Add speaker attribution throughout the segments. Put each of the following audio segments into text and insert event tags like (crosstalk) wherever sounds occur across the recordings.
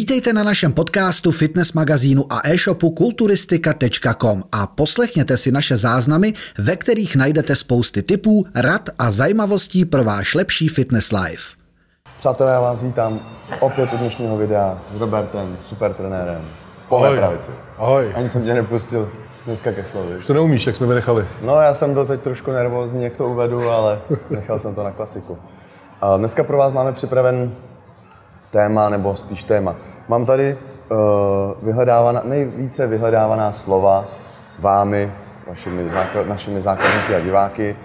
Speaker 1: Vítejte na našem podcastu, fitness magazínu a e-shopu kulturistika.com a poslechněte si naše záznamy, ve kterých najdete spousty tipů, rad a zajímavostí pro váš lepší fitness life.
Speaker 2: Přátelé, já vás vítám opět u dnešního videa s Robertem, super trenérem. Po
Speaker 3: Ahoj.
Speaker 2: pravici.
Speaker 3: Ahoj.
Speaker 2: Ani jsem tě nepustil dneska ke slovu.
Speaker 3: Už to neumíš, jak jsme vynechali.
Speaker 2: No, já jsem byl teď trošku nervózní, jak to uvedu, ale nechal jsem to na klasiku. A dneska pro vás máme připraven téma, nebo spíš téma. Mám tady uh, vyhledávaná, nejvíce vyhledávaná slova vámi, vašimi, základ, našimi zákazníky a diváky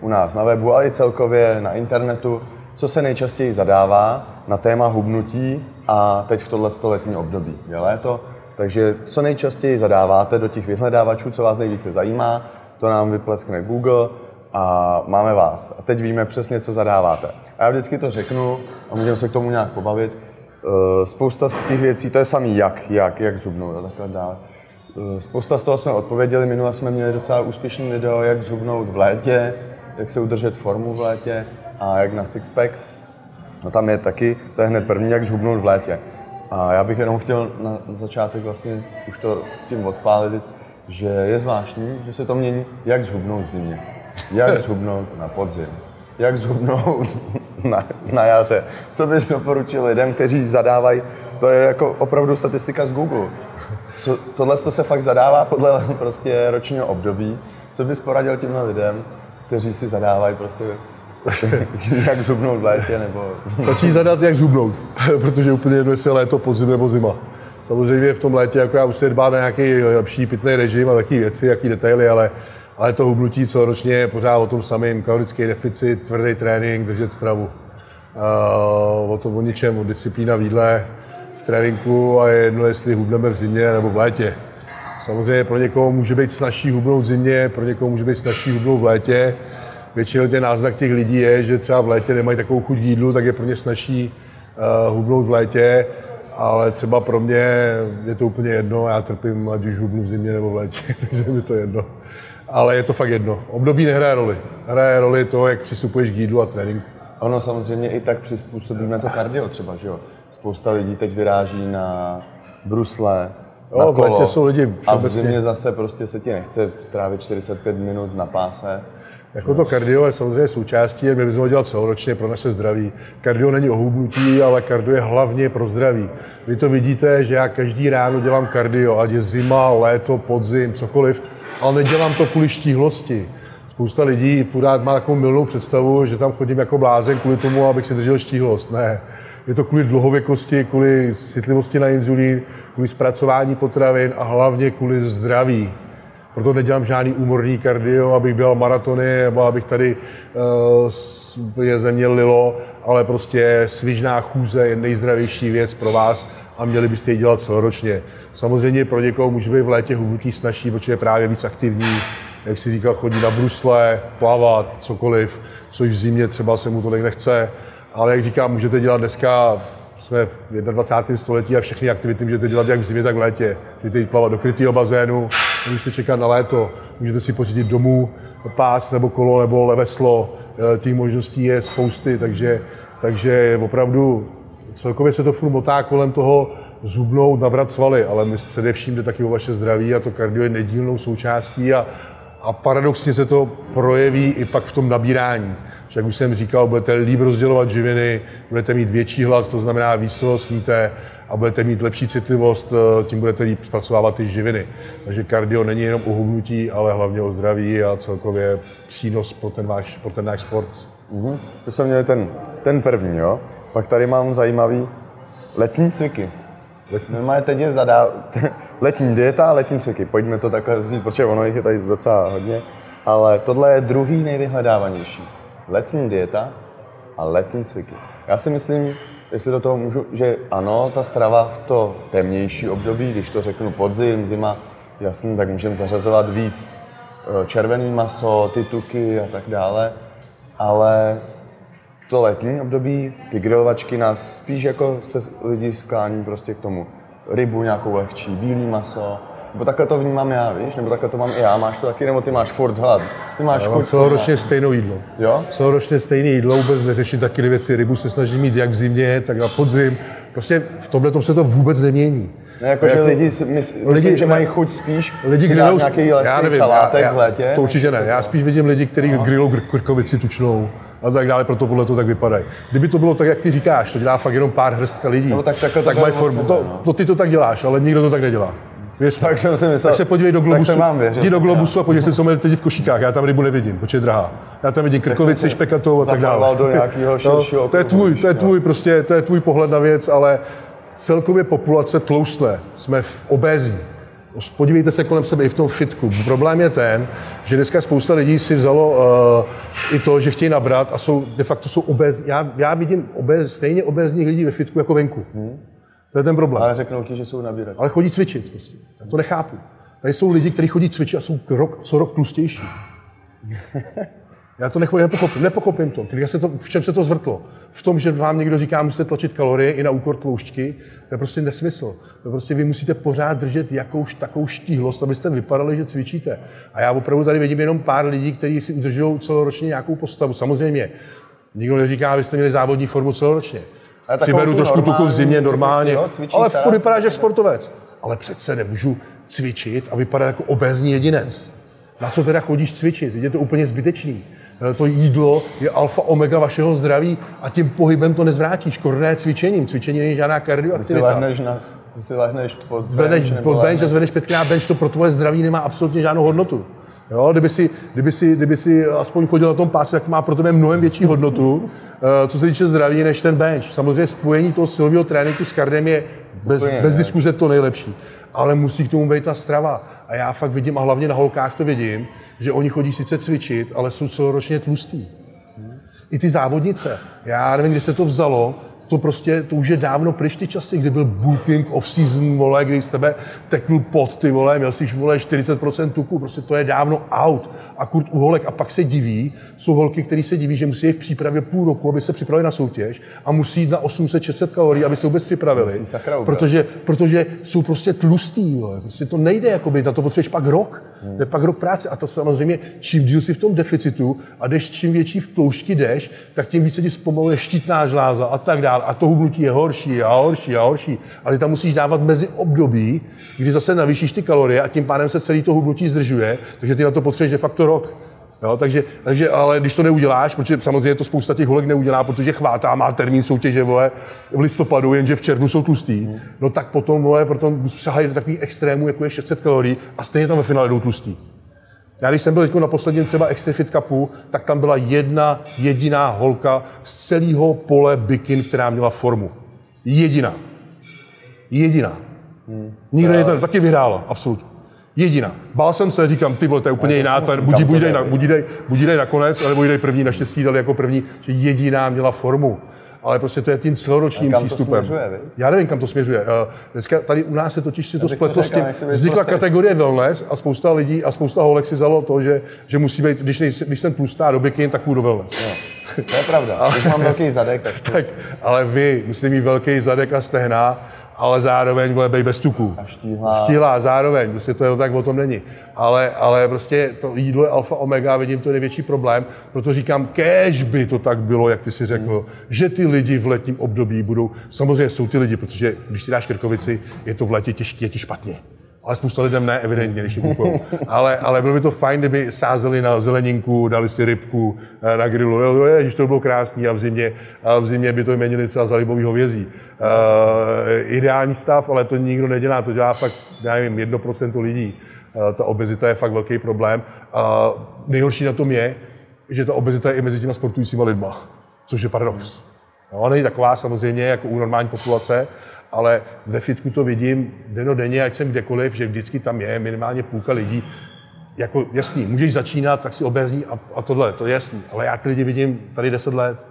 Speaker 2: u nás na webu, ale i celkově na internetu, co se nejčastěji zadává na téma hubnutí a teď v tohle letní období. Je léto, takže co nejčastěji zadáváte do těch vyhledávačů, co vás nejvíce zajímá, to nám vypleskne Google a máme vás. A teď víme přesně, co zadáváte. A já vždycky to řeknu a můžeme se k tomu nějak pobavit. Eh, Spousta z těch věcí, to je samý jak, jak, jak zhubnout a takhle dále. Eh, Spousta z toho jsme odpověděli, minule jsme měli docela úspěšný video, jak zhubnout v létě, jak se udržet formu v létě a jak na sixpack. No tam je taky, to je hned první, jak zhubnout v létě. A já bych jenom chtěl na začátek vlastně už to tím odpálit, že je zvláštní, že se to mění, jak zhubnout v zimě, jak zhubnout na podzim, jak zhubnout (laughs) na, na jaře. Co bys doporučil lidem, kteří zadávají, to je jako opravdu statistika z Google. Co, tohle to se fakt zadává podle (laughs) prostě ročního období. Co bys poradil těmhle lidem, kteří si zadávají prostě (laughs) jak zhubnout v létě nebo
Speaker 3: Stačí zadat, jak zhubnout, protože úplně jedno, jestli je léto, podzim nebo zima. Samozřejmě v tom létě, jako já už se dbá na nějaký lepší pitný režim a takové věci, jaký detaily, ale, ale to hubnutí celoročně je pořád o tom samém. Kalorický deficit, tvrdý trénink, držet stravu. O tom o ničem, disciplína v jídle, v tréninku a je jedno, jestli hubneme v zimě nebo v létě. Samozřejmě pro někoho může být snažší hubnout v zimě, pro někoho může být snažší hubnout v létě. Většinou ten náznak těch lidí je, že třeba v létě nemají takovou chuť jídlu, tak je pro ně snažší uh, hubnout v létě, ale třeba pro mě je to úplně jedno, já trpím, ať už hubnu v zimě nebo v létě, (laughs) takže mi to jedno. Ale je to fakt jedno. Období nehraje roli. Hraje roli to, jak přistupuješ k jídlu a tréninku.
Speaker 2: Ono samozřejmě i tak přizpůsobíme to kardio třeba, že jo. Spousta lidí teď vyráží na brusle,
Speaker 3: Jo,
Speaker 2: na
Speaker 3: v létě
Speaker 2: kolo,
Speaker 3: jsou lidi
Speaker 2: a v zimě zase prostě se ti nechce strávit 45 minut na páse.
Speaker 3: Jako to kardio je samozřejmě součástí, my bychom ho dělat celoročně pro naše zdraví. Kardio není o hubnutí, ale kardio je hlavně pro zdraví. Vy to vidíte, že já každý ráno dělám kardio, ať je zima, léto, podzim, cokoliv, ale nedělám to kvůli štíhlosti. Spousta lidí pořád má takovou milnou představu, že tam chodím jako blázen kvůli tomu, abych si držel štíhlost. Ne. Je to kvůli dlouhověkosti, kvůli citlivosti na inzulín, kvůli zpracování potravin a hlavně kvůli zdraví. Proto nedělám žádný úmorný kardio, abych byl maratony, nebo abych tady uh, je ze mě lilo, ale prostě svižná chůze je nejzdravější věc pro vás a měli byste ji dělat celoročně. Samozřejmě pro někoho může být v létě hubnutí snažší, protože je právě víc aktivní, jak si říkal, chodí na brusle, plavat, cokoliv, což v zimě třeba se mu tolik nechce. Ale jak říkám, můžete dělat dneska jsme v 21. století a všechny aktivity můžete dělat jak v zimě, tak v létě. Můžete jít plavat do krytého bazénu, můžete čekat na léto, můžete si pořídit domů pás nebo kolo nebo leveslo. Eh, Těch možností je spousty, takže, takže opravdu celkově se to furt motá kolem toho zubnout, nabrat svaly, ale my především jde taky o vaše zdraví a to kardio je nedílnou součástí a, a paradoxně se to projeví i pak v tom nabírání. Že jak už jsem říkal, budete líp rozdělovat živiny, budete mít větší hlad, to znamená víc toho sníte a budete mít lepší citlivost, eh, tím budete líp zpracovávat ty živiny. Takže kardio není jenom o hubnutí, ale hlavně o zdraví a celkově přínos pro ten, váš, pro ten náš sport.
Speaker 2: Mhm. To jsme měli ten, ten první, jo. Pak tady mám zajímavý letní cviky. Normálně teď je zadá... (laughs) letní dieta a letní cviky. Pojďme to takhle vzít, protože ono jich je tady docela hodně. Ale tohle je druhý nejvyhledávanější. Letní dieta a letní cviky. Já si myslím, jestli do toho můžu, že ano, ta strava v to temnější období, když to řeknu podzim, zima, jasný, tak můžeme zařazovat víc eh, červený maso, ty tuky a tak dále, ale to letní období, ty grilovačky nás spíš jako se lidi sklání prostě k tomu. Rybu nějakou lehčí, bílý maso, nebo takhle to vnímám já, víš, nebo takhle to mám i já, máš to taky, nebo ty máš furt hlad, ty máš
Speaker 3: Já mám celoročně stejnou jídlo.
Speaker 2: Jo?
Speaker 3: Celoročně stejné jídlo, vůbec neřeším taky ty věci. Rybu se snažím mít jak v zimě, tak na podzim. Prostě v tomhle tom se to vůbec nemění.
Speaker 2: Ne, jako, že lidi, mys, lidi, myslím, že mají chuť spíš
Speaker 3: lidi
Speaker 2: si dát nějaký
Speaker 3: já nevím,
Speaker 2: salátek
Speaker 3: já, já,
Speaker 2: v létě.
Speaker 3: To určitě ne. Já spíš vidím lidi, kteří grillou krkovici tučnou a tak dále, proto podle toho tak vypadají. Kdyby to bylo tak, jak ty říkáš, to dělá fakt jenom pár hrstka lidí,
Speaker 2: no, tak, tak,
Speaker 3: tak mají formu. To, no. to, ty to tak děláš, ale nikdo to tak nedělá.
Speaker 2: Věř, tak jsem si myslel,
Speaker 3: tak se podívej do Globusu,
Speaker 2: vám věřil,
Speaker 3: jdi do Globusu a podívej se, co mají teď v košíkách. Já tam rybu nevidím, protože je drahá. Já tam vidím krkovici, špekatou a tak dále.
Speaker 2: do nějakého (laughs)
Speaker 3: no, to je tvůj, to je tvůj, prostě, to je tvůj pohled na věc, ale celkově populace tloustlé. Jsme v obézí. Podívejte se kolem sebe i v tom fitku. Problém je ten, že dneska spousta lidí si vzalo uh, i to, že chtějí nabrat a jsou de facto jsou obézní. Já, já vidím obéz, stejně obézních lidí ve fitku jako venku. Hmm. To je ten problém.
Speaker 2: Ale řeknou ti, že jsou nabírat.
Speaker 3: Ale chodí cvičit. Prostě. Já to nechápu. Tady jsou lidi, kteří chodí cvičit a jsou rok, co rok tlustější. (laughs) Já to nechodím, nepochopím, nepochopím to. Když se to. V čem se to zvrtlo? V tom, že vám někdo říká, musíte tlačit kalorie i na úkor tloušťky, to je prostě nesmysl. To prostě vy musíte pořád držet jakouž takovou štíhlost, abyste vypadali, že cvičíte. A já opravdu tady vidím jenom pár lidí, kteří si udržují celoročně nějakou postavu. Samozřejmě, nikdo neříká, abyste měli závodní formu celoročně. Přiberu trošku tuku v zimě normálně, jo, ale furt vypadáš jak sportovec. Ale přece nemůžu cvičit a vypadat jako obézní jedinec. Na co teda chodíš cvičit? Je to úplně zbytečný. Eh, to jídlo je alfa omega vašeho zdraví a tím pohybem to nezvrátíš. Korné cvičením. Cvičení není žádná kardioaktivita.
Speaker 2: Ty si lehneš, na, ty si lehneš pod
Speaker 3: zvedneš,
Speaker 2: bench,
Speaker 3: pod bench a zvedneš pětkrát bench, to pro tvoje zdraví nemá absolutně žádnou hodnotu. Jo, kdyby, si, kdyby, si, kdyby si aspoň chodil na tom páse, tak má pro tebe mnohem větší hodnotu, co se týče zdraví, než ten bench. Samozřejmě spojení toho silového tréninku s kardem je bez, bez diskuze to nejlepší. Ale musí k tomu být ta strava. A já fakt vidím, a hlavně na holkách to vidím, že oni chodí sice cvičit, ale jsou celoročně tlustí. I ty závodnice. Já nevím, kdy se to vzalo, to prostě, to už je dávno pryč ty časy, kdy byl booking off-season, vole, kdy z tebe tekl pot, ty vole, měl jsi, vole, 40% tuku, prostě to je dávno out. A kurt u holek, a pak se diví, jsou holky, které se diví, že musí jít v přípravě půl roku, aby se připravili na soutěž a musí jít na 800-600 kalorií, aby se vůbec připravili. Protože, protože jsou prostě tlustý, vole. prostě to nejde, jakoby, na to potřebuješ pak rok. Hmm. To je pak rok práce. A to samozřejmě, čím díl si v tom deficitu a jdeš, čím větší v tloušťky jdeš, tak tím více ti zpomaluje štítná žláza a tak dále. A to hubnutí je horší a horší a horší. A ty tam musíš dávat mezi období, kdy zase navýšíš ty kalorie a tím pádem se celý to hubnutí zdržuje, takže ty na to potřebuješ de facto rok. Jo, takže, takže, ale když to neuděláš, protože samozřejmě to spousta těch holek neudělá, protože chvátá, má termín soutěže vole, v listopadu, jenže v červnu jsou tlustý, mm. no tak potom vole, potom sahají do takových extrémů, jako je 600 kalorií a stejně tam ve finále jdou tlustý. Já když jsem byl na posledním třeba Extrafit Cupu, tak tam byla jedna jediná holka z celého pole bikin, která měla formu. Jediná. Jediná. Hmm. Nikdo jiný taky vyhrála, absolutně. Jediná. Bál jsem se, říkám, ty vole, to je úplně jiná, to buď, buď, dej na, buď, dej, buď dej nakonec, nebo dej první, naštěstí dali jako první, že jediná měla formu. Ale prostě to je tím celoročním kam přístupem.
Speaker 2: To směřuje,
Speaker 3: Já nevím, kam to směřuje. Eh, dneska tady u nás se totiž si to spletlo s tím, vznikla kategorie wellness a spousta lidí a spousta holek si vzalo to, že, že musí být, když, nejsi, když jsem tlustá do bikin, tak půjdu do wellness.
Speaker 2: No. To je pravda. (laughs) Když mám velký zadek, tak...
Speaker 3: tak ale vy musíte mít velký zadek a stehna, ale zároveň bude být bez tuku.
Speaker 2: A štíhlá.
Speaker 3: Štíhlá zároveň, prostě to je tak, o tom není. Ale, ale prostě to jídlo je alfa omega, vidím to největší problém, proto říkám, kež by to tak bylo, jak ty si řekl, hmm. že ty lidi v letním období budou, samozřejmě jsou ty lidi, protože když si dáš krkovici, je to v létě těžké, je ti špatně ale spousta lidem ne, evidentně, když. Ale, ale bylo by to fajn, kdyby sázeli na zeleninku, dali si rybku eh, na grilu. Jo, je, že to bylo krásný a v zimě, a v zimě by to měnili třeba za libový hovězí. Uh, ideální stav, ale to nikdo nedělá, to dělá fakt, já nevím, 1% lidí. Uh, ta obezita je fakt velký problém. Uh, nejhorší na tom je, že ta obezita je i mezi těma sportujícíma lidma, což je paradox. No, není taková samozřejmě jako u normální populace, ale ve fitku to vidím denodenně, ať jsem kdekoliv, že vždycky tam je minimálně půlka lidí. Jako jasný, můžeš začínat, tak si obezní a, a tohle, to je jasný. Ale já ty lidi vidím tady 10 let.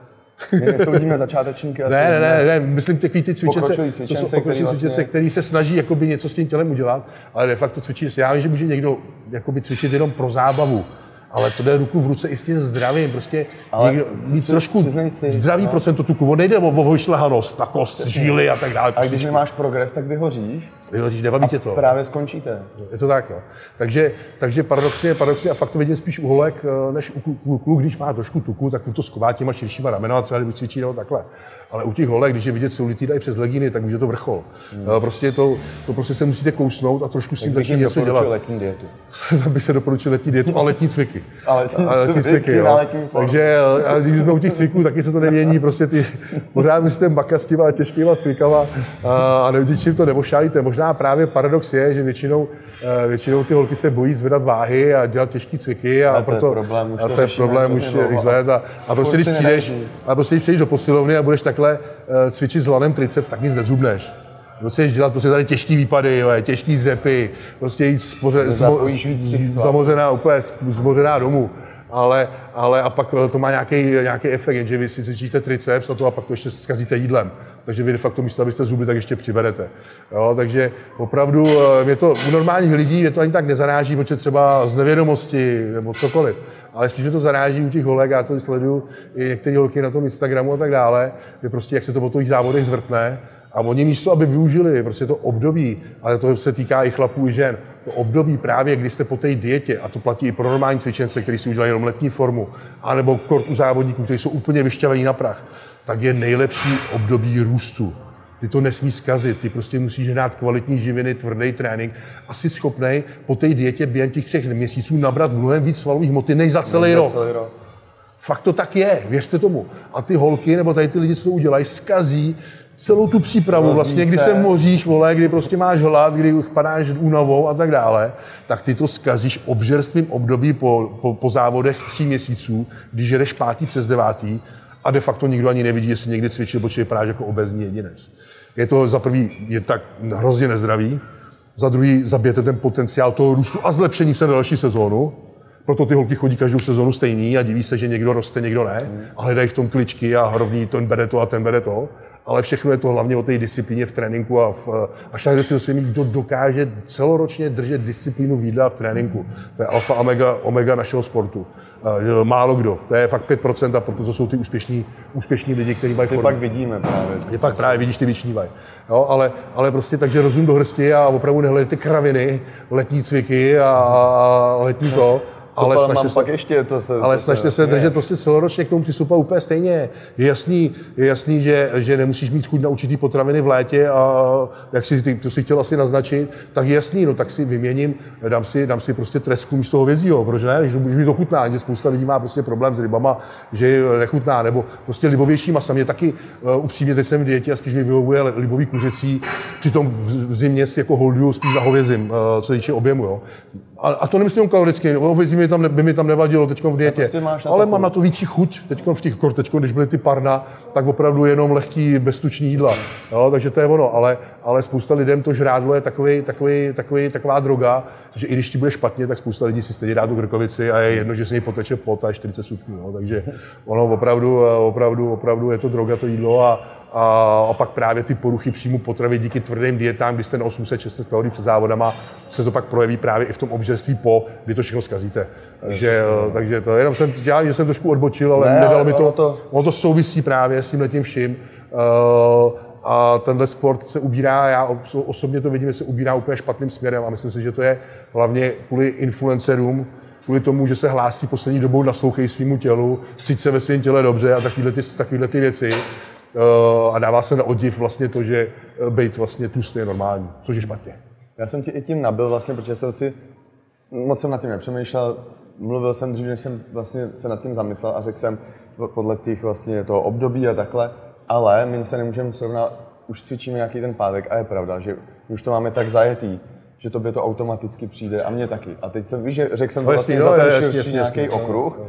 Speaker 2: My nesoudíme začátečníky. (laughs)
Speaker 3: Ne, ne, ne, ne, myslím takový ty cvičence,
Speaker 2: cvičence,
Speaker 3: to jsou pokročilí vlastně... cvičence, který se snaží jakoby něco s tím tělem udělat, ale de facto cvičí. Já vím, že může někdo jakoby cvičit jenom pro zábavu, ale to jde ruku v ruce i s tím zdravím, prostě
Speaker 2: Ale
Speaker 3: někdo,
Speaker 2: při-
Speaker 3: trošku
Speaker 2: si,
Speaker 3: zdravý
Speaker 2: no.
Speaker 3: procento tuku, on nejde o, o vyšlehanost, na kost, žíly a tak dále.
Speaker 2: A když nemáš progres, tak vyhoříš
Speaker 3: Vyhodíš, nebaví tě to.
Speaker 2: právě skončíte.
Speaker 3: Je to tak, no. Takže, takže paradoxně, paradoxně, a fakt to vidím spíš u holek, eh, než u kluků. Kluk, když má trošku tuku, tak to sková těma širšíma ramenama, třeba kdyby cvičí nebo takhle. Ale u těch holek, když je vidět celulitida i přes legíny, tak už je to vrchol. Hmm. Prostě to, to prostě se musíte kousnout a trošku s tím začít něco dělat.
Speaker 2: letní dietu. (laughs)
Speaker 3: Tam by se doporučil letní dietu a letní cviky.
Speaker 2: A cviky letní formu.
Speaker 3: Takže a když jsme u těch cviků, taky se to nemění, prostě ty, pořád myslíte baka s těma těžkýma cvikama a, a ničím to neošálíte. Možná právě paradox je, že většinou, eh, většinou ty holky se bojí zvedat váhy a dělat těžké cviky a
Speaker 2: Ale to je
Speaker 3: proto
Speaker 2: problém, už
Speaker 3: a
Speaker 2: to
Speaker 3: je problém už x
Speaker 2: a
Speaker 3: let a, a prostě když přijdeš, a prostě když přijdeš do posilovny a budeš takhle eh, cvičit s lanem triceps, tak nic nezubneš. Chceš dělat prostě tady těžký výpady, jo, těžký dřepy, prostě jít spoře,
Speaker 2: svalů.
Speaker 3: zamořená, úplně zmořená domů. Ale, ale a pak eh, to má nějaký, nějaký efekt, že vy si cvičíte triceps a to a pak to ještě zkazíte jídlem. Takže vy de facto místo, abyste zuby, tak ještě přiberete. Jo, takže opravdu eh, mě to u normálních lidí mě to ani tak nezaráží, protože třeba z nevědomosti nebo cokoliv. Ale spíš mě to zaráží u těch holek, já to sleduju i některé holky na tom Instagramu a tak dále, že prostě jak se to po těch závodech zvrtne, a oni místo, aby využili prostě to období, ale to se týká i chlapů, i žen, to období právě, kdy jste po té dietě, a to platí i pro normální cvičence, kteří si udělají jenom letní formu, anebo kort u závodníků, kteří jsou úplně vyšťavení na prach, tak je nejlepší období růstu. Ty to nesmí zkazit, ty prostě musíš hrát kvalitní živiny, tvrdý trénink a jsi schopný po té dietě během těch třech měsíců nabrat mnohem víc svalových hmoty než za celý rok.
Speaker 2: Celý rok.
Speaker 3: Fakt to tak je, věřte tomu. A ty holky, nebo tady ty lidi, co to udělají, skazí celou tu přípravu,
Speaker 2: Rozí
Speaker 3: vlastně, kdy
Speaker 2: se.
Speaker 3: se moříš, vole, kdy prostě máš hlad, kdy padáš únavou a tak dále, tak ty to skazíš obžerstvím období po, po, po závodech tří měsíců, když jedeš pátý přes devátý a de facto nikdo ani nevidí, jestli někdy cvičil, protože vypadáš jako obezní jedinec. Je to za prvý je tak hrozně nezdravý, za druhý zabijete ten potenciál toho růstu a zlepšení se na další sezónu, proto ty holky chodí každou sezonu stejný a diví se, že někdo roste, někdo ne. A hledají v tom kličky a hrovní, ten bere to a ten bere to. Ale všechno je to hlavně o té disciplíně v tréninku a v, až tak si musím mít, kdo dokáže celoročně držet disciplínu v jídle a v tréninku. To je alfa omega, omega našeho sportu. Eh, Málo kdo. To je fakt 5% a proto to jsou ty úspěšní, úspěšní lidi, kteří mají
Speaker 2: Ty
Speaker 3: formu.
Speaker 2: pak vidíme právě.
Speaker 3: Je pak právě vidíš, ty vyčnívají. Jo, ale, ale prostě takže rozum do hrsti a opravdu nehledejte kraviny, letní cviky a letní to, ale
Speaker 2: Ale
Speaker 3: snažte se,
Speaker 2: pak ještě to se...
Speaker 3: ale
Speaker 2: to
Speaker 3: snažte se držet prostě celoročně k tomu přistupovat úplně stejně. Je jasný, je jasný že, že nemusíš mít chuť na určitý potraviny v létě a jak si ty, to si chtěl asi naznačit, tak je jasný, no tak si vyměním, dám si, dám si prostě tresku místo hovězího, proč ne, když, když mi to chutná, že spousta lidí má prostě problém s rybama, že je nechutná, nebo prostě libovější masa. Mě taky uh, upřímně teď jsem v dietě a spíš mi vyhovuje libový kuřecí, přitom v, v zimě si jako holduju spíš na hovězím, uh, co se týče objemu. Jo. A, a to nemyslím kaloricky, hovězí mi tam, by mi tam nevadilo teď v dietě,
Speaker 2: prostě máš
Speaker 3: ale mám na to větší chuť, teď v těch kor, teď, když byly ty parna, tak opravdu jenom lehký beztuční jídla. Jo, takže to je ono, ale, ale spousta lidem to žrádlo je takový, takový, takový, taková droga, že i když ti bude špatně, tak spousta lidí si stejně dá tu krkovici a je jedno, že se něj poteče pot a je 40 stupňů. Jo. Takže ono opravdu, opravdu, opravdu je to droga, to jídlo a, a, pak právě ty poruchy příjmu potravy díky tvrdým dietám, když jste na 800-600 kalorií před závodama, se to pak projeví právě i v tom obžerství po, kdy to všechno zkazíte. Takže, takže to jenom jsem, já, že jsem trošku odbočil, ale
Speaker 2: Ne,
Speaker 3: nedalo
Speaker 2: ale
Speaker 3: mi to,
Speaker 2: ono to-
Speaker 3: ono to souvisí právě s tímhle tím vším. Uh, a tenhle sport se ubírá, já oso- osobně to vidím, že se ubírá úplně špatným směrem a myslím si, že to je hlavně kvůli influencerům, kvůli tomu, že se hlásí poslední dobou, naslouchají svýmu tělu, cít se ve svém těle dobře a takovéhle ty, takovýhle ty věci. Uh, a dává se na odiv vlastně to, že eh, být vlastně tlustý je normální, což je špatně.
Speaker 2: Já jsem ti i tím nabil vlastně, protože jsem si, moc jsem nad tím nepřemýšlel, mluvil jsem dřív, než jsem vlastně se nad tím zamyslel a řekl jsem podle těch vlastně toho období a takhle, ale my se nemůžeme srovnat, už cvičíme nějaký ten pátek a je pravda, že už to máme tak zajetý, že tobě to automaticky přijde a mě taky. A teď jsem, víš, že řekl jsem to
Speaker 3: No
Speaker 2: vlastně
Speaker 3: jasný,
Speaker 2: za
Speaker 3: no,
Speaker 2: ten širší nějaký
Speaker 3: jasně, no,
Speaker 2: okruh,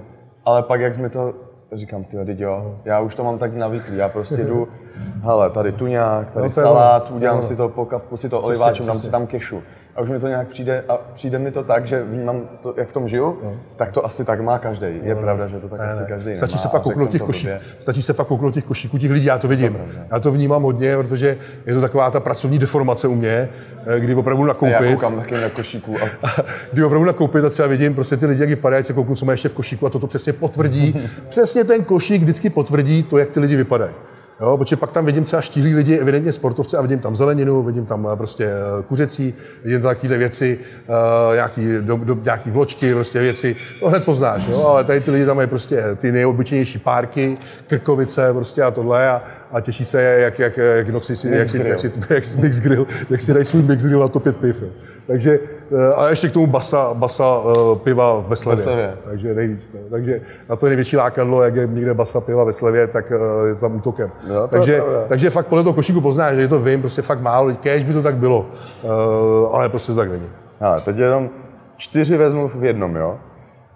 Speaker 2: ale pak jak jsme to, říkám, ty teď jo, já už to mám tak navyklý, já prostě jdu, (laughs) hele, tady tuňák, tady
Speaker 3: No,
Speaker 2: salát, udělám
Speaker 3: je
Speaker 2: si to, pokapu si to oliváčem, dám si tam kešu. A už mi to nějak přijde a přijde mi to tak, že vnímám to, jak v tom žiju, no. tak to asi tak má každý. Je no, pravda, že to tak ne, asi každý
Speaker 3: Stačí se pak kouknout těch košíků, stačí se pak kouknout těch košíků těch lidí, já to vidím. To já to vnímám hodně, protože je to taková ta pracovní deformace u mě, eh, kdy opravdu nakoupit. A já
Speaker 2: koukám taky na košíku. A... (laughs)
Speaker 3: kdy opravdu nakoupit a třeba vidím prostě ty lidi, jak vypadají, se kouknu, co má ještě v košíku a toto přesně potvrdí. (laughs) přesně ten košík vždycky potvrdí to, jak ty lidi vypadají. Jo, protože pak tam vidím třeba štíhlí lidi, evidentně sportovce, a vidím tam zeleninu, vidím tam eh, prostě eh, kuřecí, vidím tam takovéhle věci, uh, nějaký, do, do, nějaký vločky, prostě věci, to hned poznáš, jo? ale tady ty lidi tam mají prostě ty nejobyčejnější párky, krkovice prostě a tohle a, a těší se, jak, jak, jak, noci si, jak, si, jak, si, jak, si, mix grill, jak si dají svůj mix grill a to pět piv. Jo. Takže, eh, a ještě k tomu basa, basa uh, piva ve slevě. slevě. Takže nejvíc. No. Takže na to největší lákadlo, jak je někde basa piva ve slevě, tak uh, je tam útokem. No, takže, to takže fakt podle toho košíku poznáš, že to vím, prostě fakt málo, kež by to tak bylo. Ale prostě to tak není.
Speaker 2: Ale teď jenom čtyři vezmu v jednom, jo?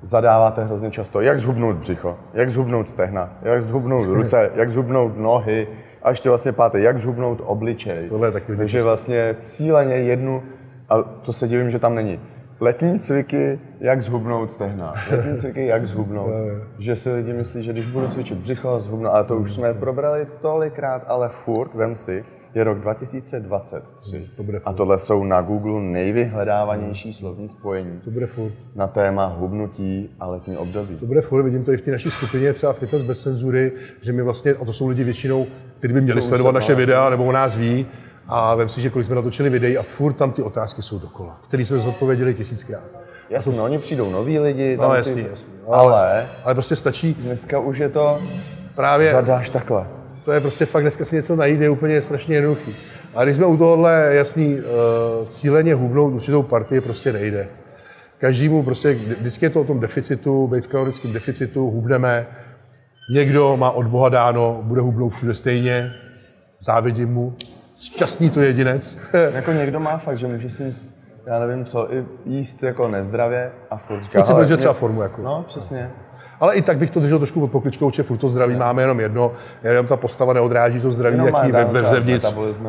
Speaker 2: Zadáváte hrozně často, jak zhubnout břicho, jak zhubnout stehna, jak zhubnout ruce, (laughs) jak zhubnout nohy a ještě vlastně páté, jak zhubnout obličej.
Speaker 3: Tohle je taky
Speaker 2: Takže vlastně cíleně jednu, a to se divím, že tam není, letní cviky, jak zhubnout stehna. Letní (laughs) cviky, jak zhubnout. že si lidi myslí, že když budu cvičit břicho, zhubnout, ale to už jsme probrali tolikrát, ale furt, vem si, je rok 2023. To bude furt. A tohle jsou na Google nejvyhledávanější slovní spojení.
Speaker 3: To bude furt.
Speaker 2: Na téma hubnutí a letní období.
Speaker 3: To bude furt, vidím to i v té naší skupině, třeba Fitness bez cenzury, že my vlastně, a to jsou lidi většinou, kteří by měli sledovat naše videa nebo o nás ví, a vem si, že kolik jsme natočili videí a furt tam ty otázky jsou dokola, které jsme zodpověděli tisíckrát.
Speaker 2: Jasně, to... no, oni přijdou noví lidi,
Speaker 3: tam no, jasný, ty... jasný.
Speaker 2: Ale,
Speaker 3: ale prostě stačí.
Speaker 2: Dneska už je to
Speaker 3: právě
Speaker 2: zadáš takhle.
Speaker 3: To je prostě fakt dneska si něco najít, je úplně strašně jednoduchý. A když jsme u tohohle jasný, uh, cíleně hubnout určitou partii prostě nejde. Každému prostě, vždycky je to o tom deficitu, být v kalorickém deficitu, hubneme. Někdo má od Boha dáno, bude hubnout všude stejně, závidím mu, šťastný to jedinec. (laughs)
Speaker 2: jako někdo má fakt, že může si jíst, já nevím co, i jíst jako nezdravě a furt říká,
Speaker 3: si držet třeba formu. Jako.
Speaker 2: No, přesně.
Speaker 3: Ale i tak bych to držel trošku pod pokličkou, že furt to zdraví ne. máme jenom jedno, jenom ta postava neodráží to zdraví, jenom jaký ve, ve zevnitř.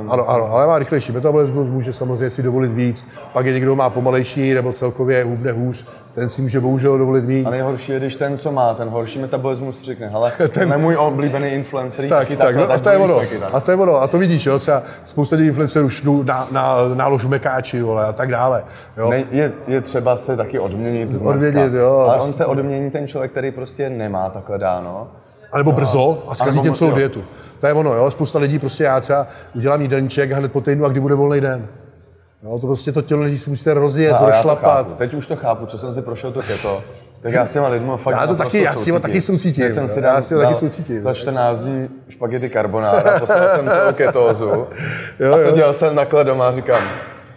Speaker 3: Ano, ano, ale má rychlejší metabolismus, může samozřejmě si dovolit víc. Pak je někdo má pomalejší nebo celkově hubne hůř, ten si může bohužel dovolit mít.
Speaker 2: A nejhorší je, když ten, co má ten horší metabolismus, řekne, hele, (laughs) ten můj oblíbený influencer,
Speaker 3: tak, taky tak, takhle, no, a to je ono, taky tak. A to je ono, a to vidíš, jo, třeba spousta lidí influencerů šnou na, na, nálož mekáči, vole, a tak dále. Jo.
Speaker 2: Ne, je, je, třeba se taky odměnit z
Speaker 3: Odměnit, jo.
Speaker 2: Ale on se odmění ten člověk, který prostě nemá takhle dáno.
Speaker 3: A nebo brzo a zkazí těm celou dietu. To je ono, jo. Spousta lidí prostě já třeba udělám jídelníček hned po týdnu a kdy bude volný den. No, to prostě to tělo lidí si musíte rozjet, no, rozšlapat.
Speaker 2: Teď už to chápu, co jsem si prošel to keto. Tak já s těma lidmi fakt
Speaker 3: Já to taky, já s těma taky soucítím. Teď
Speaker 2: jsem si dal, já si taky soucítím. za 14 dní špagety carbonara, poslal jsem celou ketózu (laughs) jo, a seděl jo. jsem nakle doma a říkám,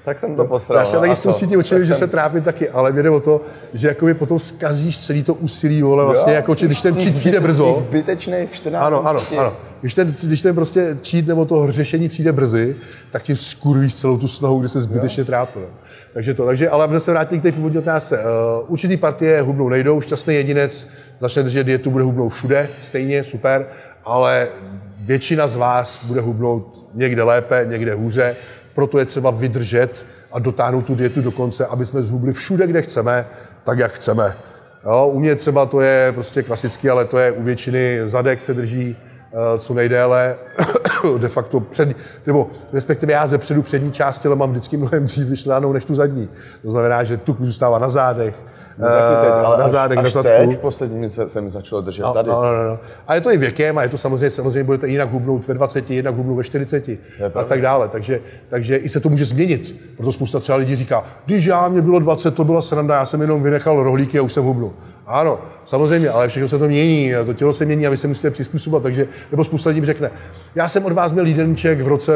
Speaker 2: tak jsem to posral.
Speaker 3: Já se taky soucítím, určitě, že se trápím taky, ale mě jde o to, že jakoby potom zkazíš celý to úsilí, vole, vlastně, jo, jako, když ten čít přijde brzo.
Speaker 2: Zbytečných 14
Speaker 3: Ano, ano, ano. Když ten, když ten prostě čít nebo to řešení přijde brzy, tak tím skurvíš celou tu snahu, kde se zbytečně trápil. Takže to, takže, ale aby se vrátil k té původní otázce. Uh, určitý partie hubnou nejdou, šťastný jedinec začne držet dietu, bude hubnout všude, stejně, super, ale většina z vás bude hubnout někde lépe, někde hůře, proto je třeba vydržet a dotáhnout tu dietu do konce, aby jsme zhubli všude, kde chceme, tak, jak chceme. Jo, u mě třeba to je prostě klasický, ale to je u většiny zadek se drží uh, co nejdéle, (coughs) de facto před, nebo respektive já ze předu přední části ale mám vždycky mnohem dřív vyšlenou než tu zadní. To znamená, že tuk zůstává na zádech,
Speaker 2: No, taky teď, ale na zádech, až, až teď v posledním se, se mi začalo držet no, tady. No,
Speaker 3: no, no. A je to i věkem a je to samozřejmě, samozřejmě budete jinak hubnout ve 20, jinak hubnout ve 40 a tak dále. Takže, takže i se to může změnit. Proto spousta třeba lidí říká, když já mě bylo 20, to byla sranda, já jsem jenom vynechal rohlíky a už jsem hubnul. Ano, samozřejmě, ale všechno se to mění, to tělo se mění a vy se musíte přizpůsobit, takže, nebo spousta lidí řekne, já jsem od vás měl jídelníček v roce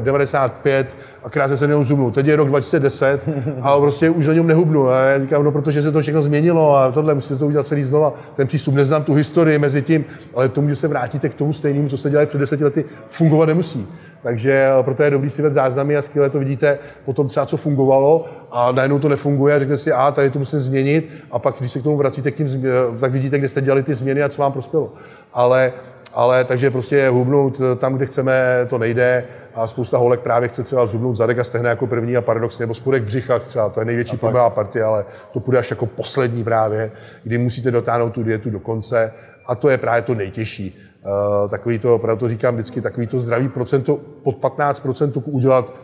Speaker 3: 95 a krásně se něm zubnu, teď je rok 2010 a prostě už na něm nehubnu. A já říkám, no protože se to všechno změnilo a tohle musíte to udělat celý znova. Ten přístup, neznám tu historii mezi tím, ale tomu, že se vrátíte k tomu stejnému, co jste dělali před deseti lety, fungovat nemusí. Takže eh, proto je dobrý si vědět záznamy a skvěle to vidíte potom třeba, co fungovalo a najednou to nefunguje a řeknete si, a tady to musím změnit a pak, když se k tomu vracíte, k tím, eh, tak vidíte, kde jste dělali ty změny a co vám prospělo. Ale, ale takže prostě hubnout eh, tam, kde chceme, to nejde. a spousta holek právě chce třeba zubnout zadek a stehna jako první a paradoxně, nebo spodek břicha třeba, to je největší problém partie, ale to půjde až jako poslední právě, kdy musíte dotáhnout tu dietu do konce a to je právě to nejtěžší. Uh, takový to, opravdu to říkám vždycky, takový to zdravý procento, pod 15% tuku udělat,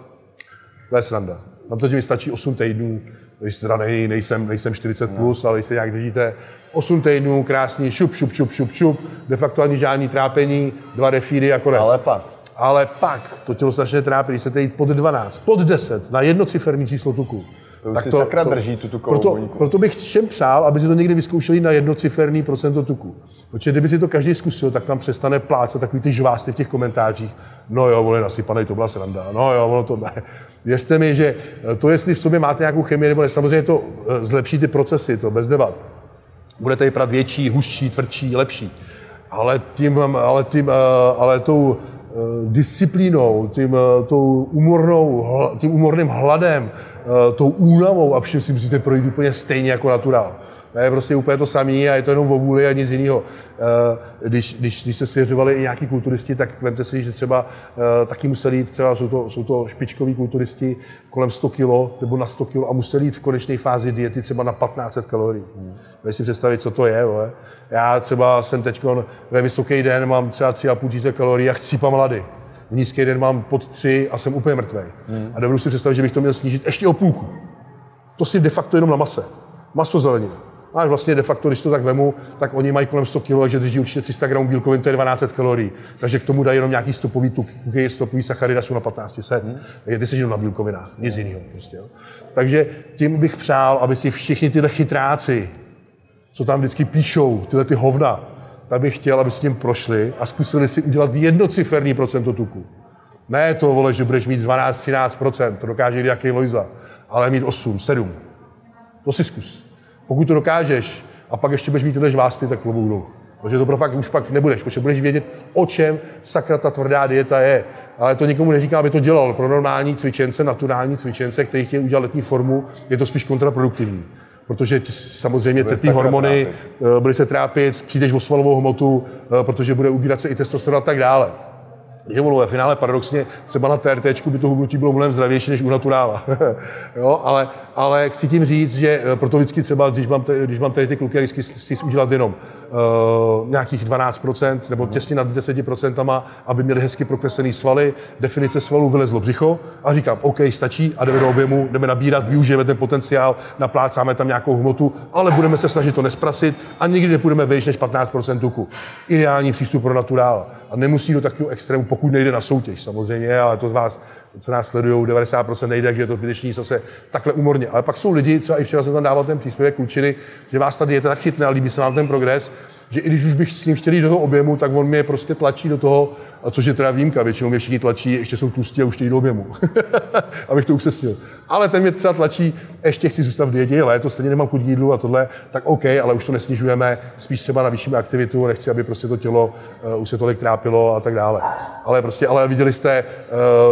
Speaker 3: to je sranda. Na to mi stačí 8 týdnů, když teda nej, nejsem, nejsem 40 plus, no. ale když se nějak držíte 8 týdnů, krásný, šup, šup, šup, šup, šup, de facto ani žádný trápení, dva defídy a konec.
Speaker 2: Ale pak.
Speaker 3: Ale pak to tělo strašně trápí, když se jít pod 12, pod 10, na jednociferní číslo tuku.
Speaker 2: To tak si to, sakra to, drží tu tukovou
Speaker 3: proto, buňku. proto bych všem přál, aby si to někdy vyzkoušeli na jednociferný procento tuku. Protože kdyby si to každý zkusil, tak tam přestane plácat takový ty žvásty v těch komentářích. No jo, on je nasypaný, to byla sranda. No jo, ono to ne. (laughs) Věřte mi, že to, jestli v sobě máte nějakou chemii, nebo ne, samozřejmě to eh, zlepší ty procesy, to bez debat. Budete vypadat větší, hustší, tvrdší, lepší. Ale tím, ale tím, eh, ale tou eh, disciplínou, tím, tou umornou, tím umorným hladem, tou únavou a všem si musíte projít úplně stejně jako naturál. To je prostě úplně to samé a je to jenom o vůli a nic jiného. Eh, když, když, když se svěřovali i nějaký kulturisti, tak vemte si, že třeba eh, taky museli jít, třeba jsou to, jsou to špičkoví kulturisti kolem 100 kg nebo na 100 kg a museli jít v konečné fázi diety třeba na 1500 kalorií. Hmm. si představit, co to je. Vole. Já třeba jsem teď ve vysoký den, mám třeba 3,5 tisíce kalorií a chcípám mladý. V nízký den mám pod 3 a jsem úplně mrtvý. Hmm. A dovedu si představit, že bych to měl snížit ještě o půlku. To si de facto jenom na mase. Maso zelenina. A vlastně de facto, když to tak vemu, tak oni mají kolem 100 kg, takže drží určitě 300 gramů bílkovin, to je 1200 kalorií. Takže k tomu dají jenom nějaký stopový tuky, stopový sacharidy jsou na 1500. Hmm. Takže ty jsi jenom na bílkovinách, nic jiného. Prostě, jo. Takže tím bych přál, aby si všichni tyhle chytráci, co tam vždycky píšou, tyhle ty hovna, tak bych chtěl, aby s tím prošli a zkusili si udělat jednociferný procento tuku. Ne to, vole, že budeš mít 12-13%, to dokáže nějaký Lojza, ale mít 8, 7. To si zkus. Pokud to dokážeš a pak ještě budeš mít tyhle žvásty, tak klobouk dolů. Protože to pro fakt už pak nebudeš, protože budeš vědět, o čem sakra ta tvrdá dieta je. Ale to nikomu neříká, aby to dělal. Pro normální cvičence, naturální cvičence, který chtějí udělat letní formu, je to spíš kontraproduktivní. Protože samozřejmě trpí hormony, trápit. Eh, bude se trápit, přijdeš o svalovou hmotu, eh, protože bude ubírat se i testosteron a tak dále. Že ono ve finále paradoxně třeba na TRT by to hubnutí bylo mnohem zdravější než u naturála. (laughs) jo, ale, ale chci tím říct, že eh, proto vždycky třeba, když mám, když mám tady ty kluky, vždycky chci udělat jenom uh, nějakých 12% nebo těsně nad 10%, aby měli hezky prokreslený svaly, definice svalů vylezlo břicho a říkám, OK, stačí a jdeme do objemu, jdeme nabírat, využijeme ten potenciál, naplácáme tam nějakou hmotu, ale budeme se snažit to nesprasit a nikdy nepůjdeme vejš než 15% tuku. Ideální přístup pro naturál. A nemusí do takového extrému, pokud nejde na soutěž samozřejmě, ale to z vás co nás sledují, 90% nejde, takže je to zbytečný zase takhle umorně. Ale pak jsou lidi, třeba i včera jsem tam dával ten příspěvek klučiny, že vás tady je tak chytne a líbí se vám ten progres, že i když už bych s ním chtěl jít do toho objemu, tak on mě prostě tlačí do toho, a což je teda výjimka, většinou mě všichni tlačí, ještě jsou tlustí a už do objemu, (laughs) abych to upřesnil. Ale ten mě třeba tlačí, ještě chci zůstat v dietě, ale to stejně nemám chuť jídlu a tohle, tak OK, ale už to nesnižujeme, spíš třeba navýšíme aktivitu, nechci, aby prostě to tělo uh, už se tolik trápilo a tak dále. Ale prostě, ale viděli jste,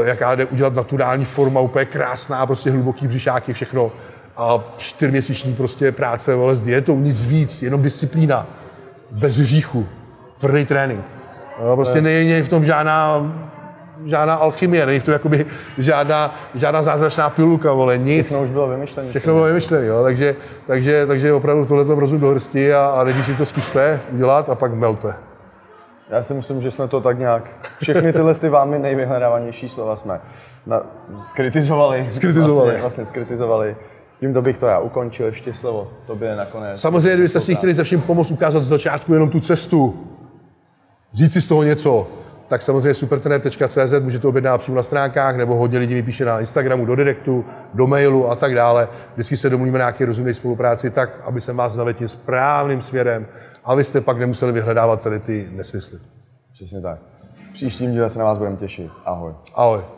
Speaker 3: uh, jaká jde udělat naturální forma, úplně krásná, prostě hluboký břišáky, všechno. A čtyřměsíční prostě práce vole, s dietou, nic víc, jenom disciplína bez hříchu, tvrdý trénink. Jo, prostě není v tom žádná, žádná alchymie, není v tom jakoby žádná, žádná zázračná pilulka, vole, nic.
Speaker 2: Všechno už bylo vymyšlené.
Speaker 3: Všechno bylo vymyšlené, jo, takže, takže, takže opravdu tohle to rozum do hrsti a, a nejdřív si to zkuste udělat a pak melte.
Speaker 2: Já si myslím, že jsme to tak nějak, všechny tyhle ty vámi nejvyhledávanější slova jsme na, skritizovali.
Speaker 3: Skritizovali.
Speaker 2: Vlastně, vlastně skritizovali. Tímto bych to já ukončil, ještě slovo tobě nakonec.
Speaker 3: Samozřejmě, kdybyste si chtěli ze vším pomoct ukázat z začátku jenom tu cestu, říct si z toho něco, tak samozřejmě supertrener.cz můžete objednat přímo na stránkách, nebo hodně lidí mi píše na Instagramu, do direktu, do mailu a tak dále. Vždycky se domluvíme na nějaké rozumné spolupráci tak, aby se vás navedl tím správným směrem, abyste pak nemuseli vyhledávat tady ty nesmysly.
Speaker 2: Přesně tak. V příštím díle se na vás budeme těšit. Ahoj.
Speaker 3: Ahoj.